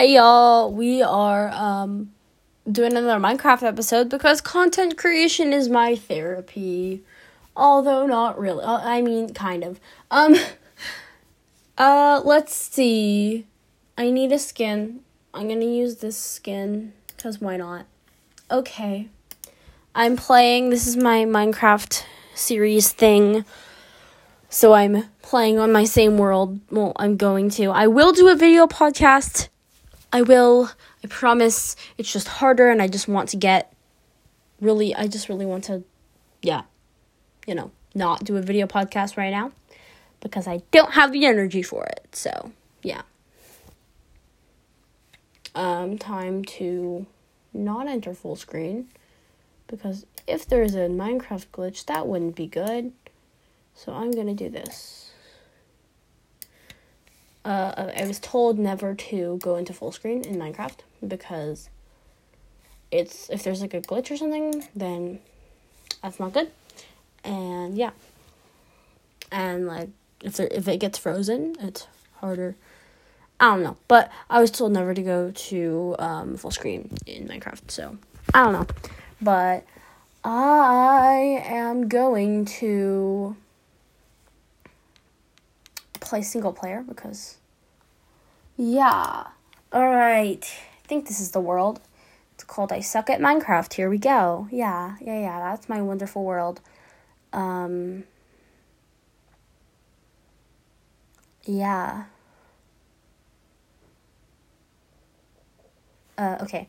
Hey y'all, we are um doing another Minecraft episode because content creation is my therapy. Although not really. Uh, I mean kind of. Um uh let's see. I need a skin. I'm going to use this skin cuz why not? Okay. I'm playing this is my Minecraft series thing. So I'm playing on my same world. Well, I'm going to. I will do a video podcast I will. I promise. It's just harder, and I just want to get really. I just really want to, yeah, you know, not do a video podcast right now because I don't have the energy for it. So, yeah. Um, time to not enter full screen because if there's a Minecraft glitch, that wouldn't be good. So I'm gonna do this uh, I was told never to go into full screen in Minecraft because it's if there's like a glitch or something, then that's not good. And yeah, and like if there, if it gets frozen, it's harder. I don't know, but I was told never to go to um, full screen in Minecraft, so I don't know, but I am going to play single player because yeah. All right. I think this is the world. It's called I Suck at Minecraft. Here we go. Yeah. Yeah, yeah. That's my wonderful world. Um Yeah. Uh okay.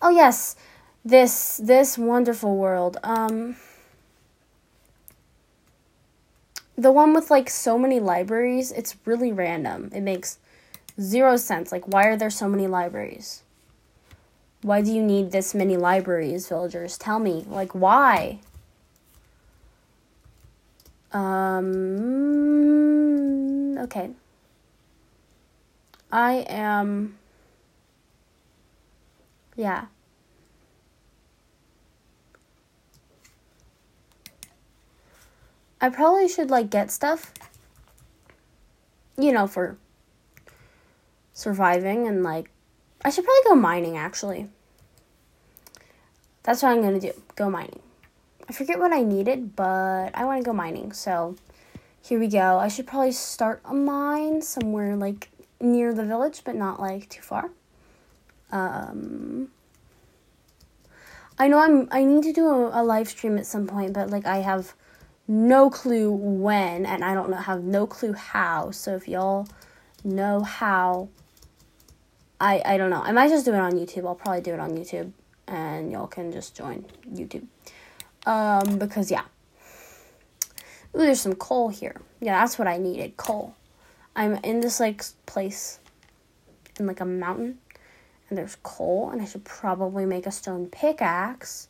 Oh yes. This this wonderful world. Um the one with like so many libraries, it's really random. It makes zero sense. Like, why are there so many libraries? Why do you need this many libraries, villagers? Tell me. Like, why? Um, okay. I am. Yeah. I probably should like get stuff. You know, for surviving and like I should probably go mining actually. That's what I'm gonna do. Go mining. I forget what I needed, but I want to go mining. So here we go. I should probably start a mine somewhere like near the village, but not like too far. Um, I know I'm. I need to do a, a live stream at some point, but like I have no clue when, and I don't know have no clue how. So if y'all know how, I I don't know. I might just do it on YouTube. I'll probably do it on YouTube, and y'all can just join YouTube. Um, because yeah. Ooh, there's some coal here. Yeah, that's what I needed. Coal. I'm in this like place, in like a mountain, and there's coal, and I should probably make a stone pickaxe,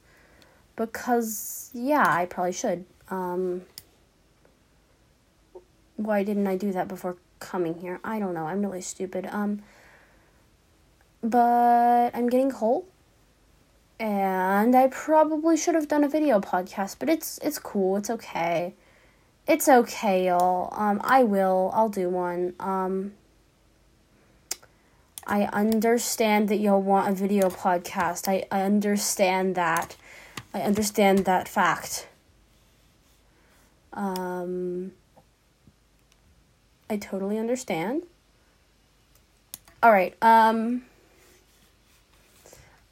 because yeah, I probably should. Um, why didn't I do that before coming here? I don't know. I'm really stupid. Um, but I'm getting cold. And I probably should have done a video podcast, but it's it's cool. It's okay. It's okay, y'all. Um, I will. I'll do one. Um, I understand that y'all want a video podcast. I, I understand that. I understand that fact. Um, I totally understand. All right. Um,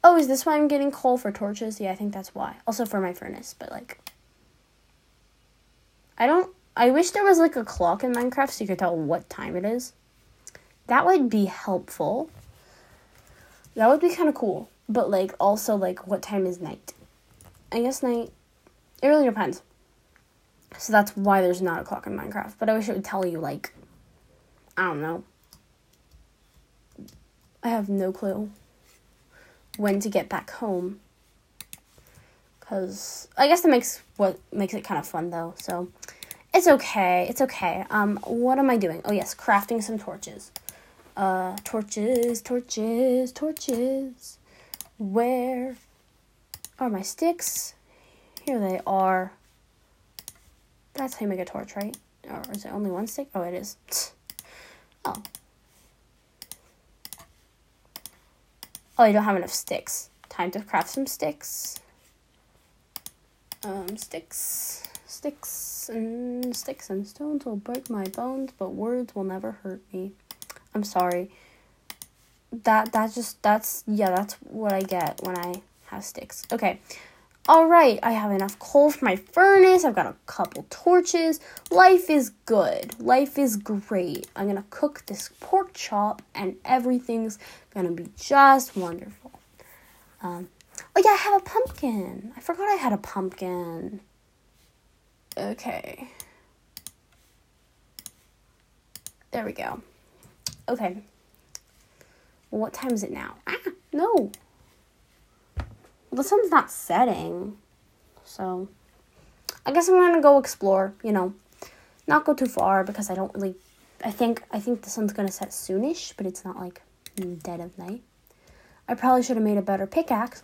oh, is this why I'm getting coal for torches? Yeah, I think that's why. Also for my furnace, but like, I don't. I wish there was like a clock in Minecraft so you could tell what time it is. That would be helpful. That would be kind of cool. But like, also like, what time is night? I guess night. It really depends. So that's why there's not a clock in Minecraft. But I wish it would tell you, like, I don't know. I have no clue when to get back home. Cause I guess that makes what makes it kind of fun though. So it's okay. It's okay. Um, what am I doing? Oh yes, crafting some torches. Uh, torches, torches, torches. Where are my sticks? Here they are. That's how you make a torch, right? Or is it only one stick? Oh, it is. Oh. Oh, I don't have enough sticks. Time to craft some sticks. Um, sticks, sticks, and sticks and stones will break my bones, but words will never hurt me. I'm sorry. That that just that's yeah, that's what I get when I have sticks. Okay. All right, I have enough coal for my furnace. I've got a couple torches. Life is good. Life is great. I'm going to cook this pork chop and everything's going to be just wonderful. Um, oh, yeah, I have a pumpkin. I forgot I had a pumpkin. Okay. There we go. Okay. What time is it now? Ah, no the sun's not setting. So I guess I'm gonna go explore, you know. Not go too far because I don't really I think I think the sun's gonna set soonish, but it's not like dead of night. I probably should have made a better pickaxe.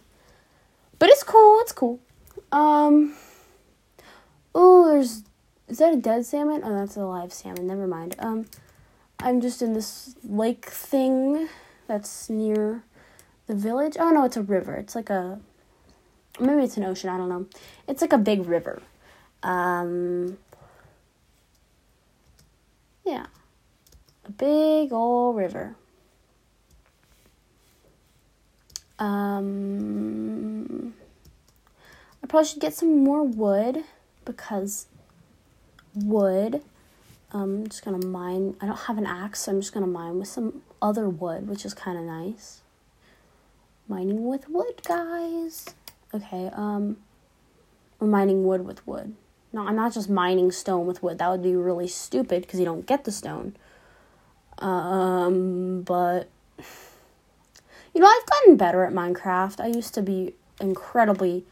But it's cool, it's cool. Um Oh, there's is that a dead salmon? Oh that's a live salmon, never mind. Um I'm just in this lake thing that's near the village. Oh no, it's a river. It's like a maybe it's an ocean, I don't know. It's like a big river. Um, yeah. A big old river. Um, I probably should get some more wood because wood. Um, I'm just gonna mine. I don't have an axe, so I'm just gonna mine with some other wood, which is kind of nice. Mining with wood, guys. Okay, um, we're mining wood with wood. No, I'm not just mining stone with wood. That would be really stupid because you don't get the stone. Um, but you know, I've gotten better at Minecraft. I used to be incredibly,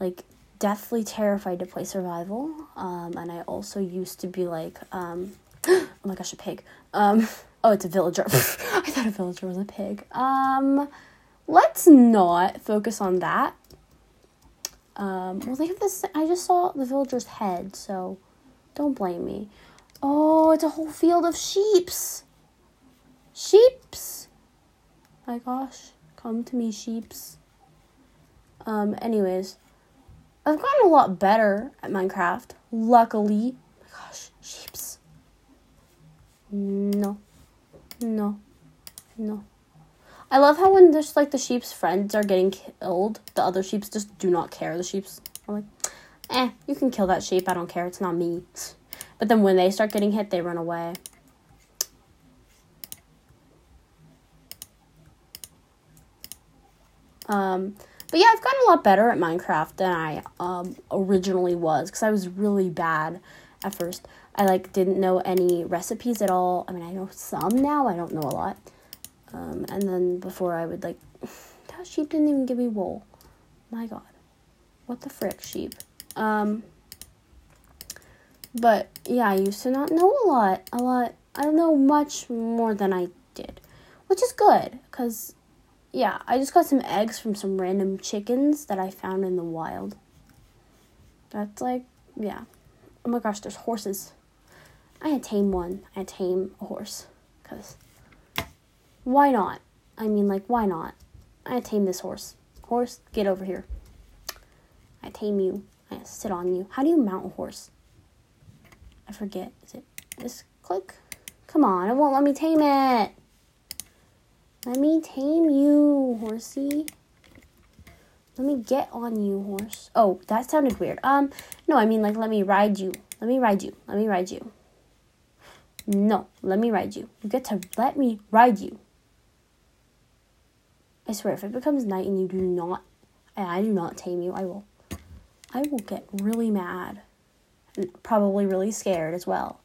like, deathly terrified to play survival. Um, and I also used to be like, um, oh my gosh, a pig. Um, oh, it's a villager. I thought a villager was a pig. Um, let's not focus on that. Um, well, they have this. I just saw the villager's head, so don't blame me. Oh, it's a whole field of sheeps. Sheeps. My gosh, come to me, sheeps. Um, anyways, I've gotten a lot better at Minecraft. Luckily. my gosh, sheeps. No. No. No. I love how when there's like the sheep's friends are getting killed, the other sheeps just do not care. The sheeps are like, eh, you can kill that sheep. I don't care. It's not me. But then when they start getting hit, they run away. Um, but yeah, I've gotten a lot better at Minecraft than I um, originally was because I was really bad at first. I like didn't know any recipes at all. I mean, I know some now. I don't know a lot. Um, and then before I would like, that sheep didn't even give me wool. My God, what the frick, sheep. Um, but yeah, I used to not know a lot. A lot. I don't know much more than I did, which is good because yeah, I just got some eggs from some random chickens that I found in the wild. That's like yeah. Oh my gosh, there's horses. I had tame one. I had tame a horse because why not? I mean, like, why not? I tame this horse. Horse, get over here. I tame you. I sit on you. How do you mount a horse? I forget. Is it this click? Come on, it won't let me tame it. Let me tame you, horsey. Let me get on you, horse. Oh, that sounded weird. Um, no, I mean like let me ride you. Let me ride you. Let me ride you. No, let me ride you. You get to let me ride you. I swear, if it becomes night and you do not, and I do not tame you, I will, I will get really mad, and probably really scared as well.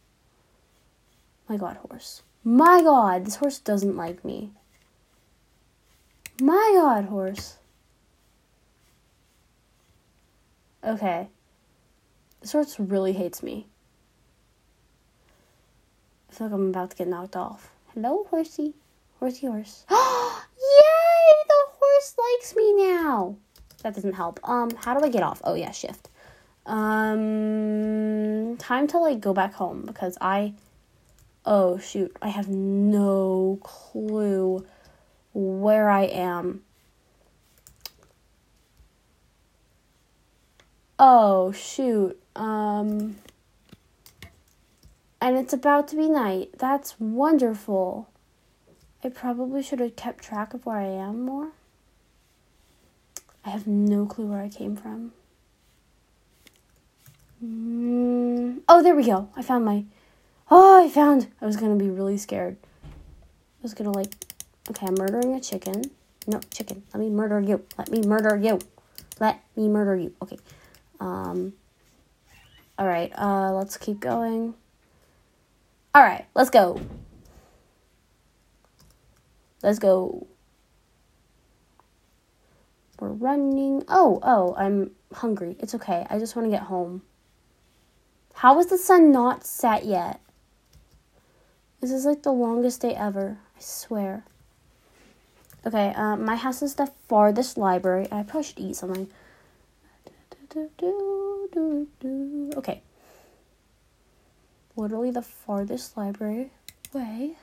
My God, horse. My God, this horse doesn't like me. My God, horse. Okay. This horse really hates me. I feel like I'm about to get knocked off. Hello, horsey. Horsey horse. Likes me now. That doesn't help. Um, how do I get off? Oh yeah, shift. Um, time to like go back home because I. Oh shoot! I have no clue where I am. Oh, shoot. Um, and it's about to be night. That's wonderful. I probably should have kept track of where I am more. I have no clue where I came from. Mm, oh, there we go. I found my. Oh, I found. I was gonna be really scared. I was gonna like. Okay, I'm murdering a chicken. No, chicken. Let me murder you. Let me murder you. Let me murder you. Okay. Um. All right. Uh, let's keep going. All right, let's go. Let's go. We're running. Oh, oh, I'm hungry. It's okay. I just want to get home. How is the sun not set yet? This is like the longest day ever. I swear. Okay, um, my house is the farthest library. I probably should eat something. Okay. Literally the farthest library away.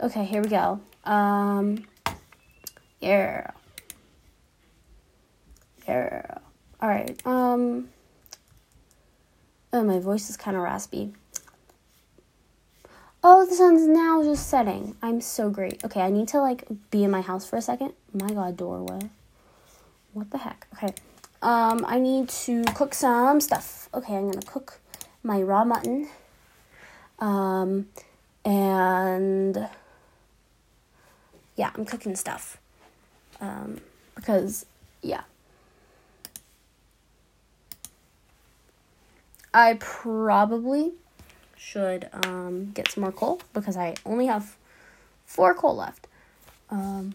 Okay, here we go. Um, yeah. Yeah. All right. Um. Oh, my voice is kind of raspy. Oh, the sun's now just setting. I'm so great. Okay, I need to like be in my house for a second. My god, doorway. What the heck? Okay. Um, I need to cook some stuff. Okay, I'm gonna cook my raw mutton. Um, and yeah, I'm cooking stuff. Um, because, yeah. I probably should um, get some more coal because I only have four coal left. Um,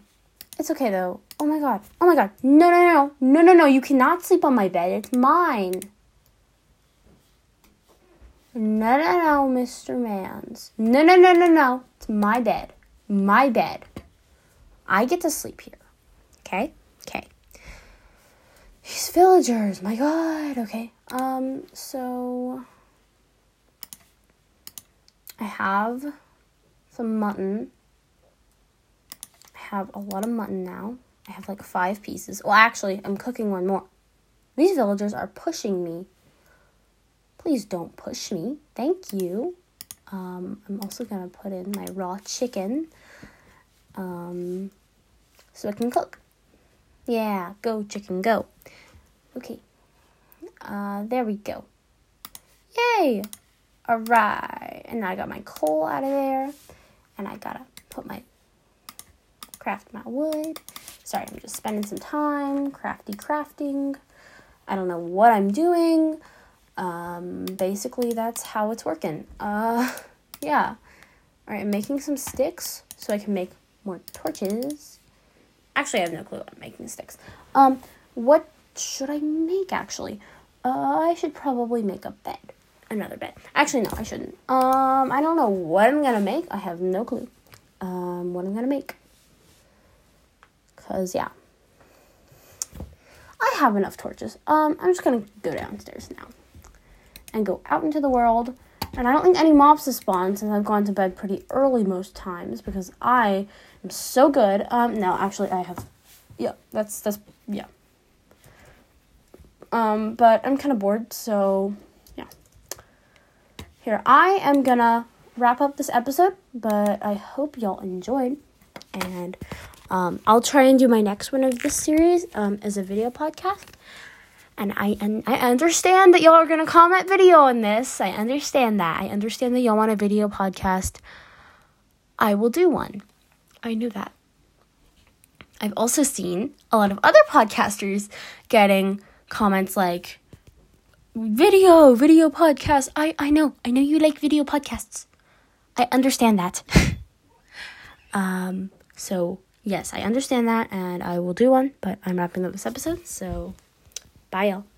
it's okay though. Oh my god. Oh my god. No, no, no. No, no, no. You cannot sleep on my bed. It's mine. No, no, no, Mr. Mans. No, no, no, no, no. It's my bed. My bed. I get to sleep here. Okay? These villagers, my god. Okay. Um, so I have some mutton. I have a lot of mutton now. I have like five pieces. Well, actually, I'm cooking one more. These villagers are pushing me Please don't push me. Thank you. Um, I'm also to put in my raw chicken um, so I can cook. Yeah, go chicken, go. Okay. Uh, there we go. Yay! Alright. And now I got my coal out of there. And I gotta put my, craft my wood. Sorry, I'm just spending some time crafty crafting. I don't know what I'm doing um, basically that's how it's working. Uh, yeah. All right, I'm making some sticks so I can make more torches. Actually, I have no clue I'm making sticks. Um, what should I make actually? Uh, I should probably make a bed. Another bed. Actually, no, I shouldn't. Um, I don't know what I'm gonna make. I have no clue. Um, what I'm gonna make. Cause yeah. I have enough torches. Um, I'm just gonna go downstairs now and go out into the world. And I don't think any mobs have spawned since I've gone to bed pretty early most times because I am so good. Um, no, actually, I have. Yeah, that's that's yeah. Um, but I'm kind of bored, so yeah. Here, I am gonna wrap up this episode, but I hope y'all enjoyed, and um, I'll try and do my next one of this series um, as a video podcast. And I and I understand that y'all are gonna comment video on this. I understand that. I understand that y'all want a video podcast. I will do one. I knew that. I've also seen a lot of other podcasters getting comments like video, video podcast. I, I know, I know you like video podcasts. I understand that. um, so yes, I understand that and I will do one, but I'm wrapping up this episode, so Bye, y'all.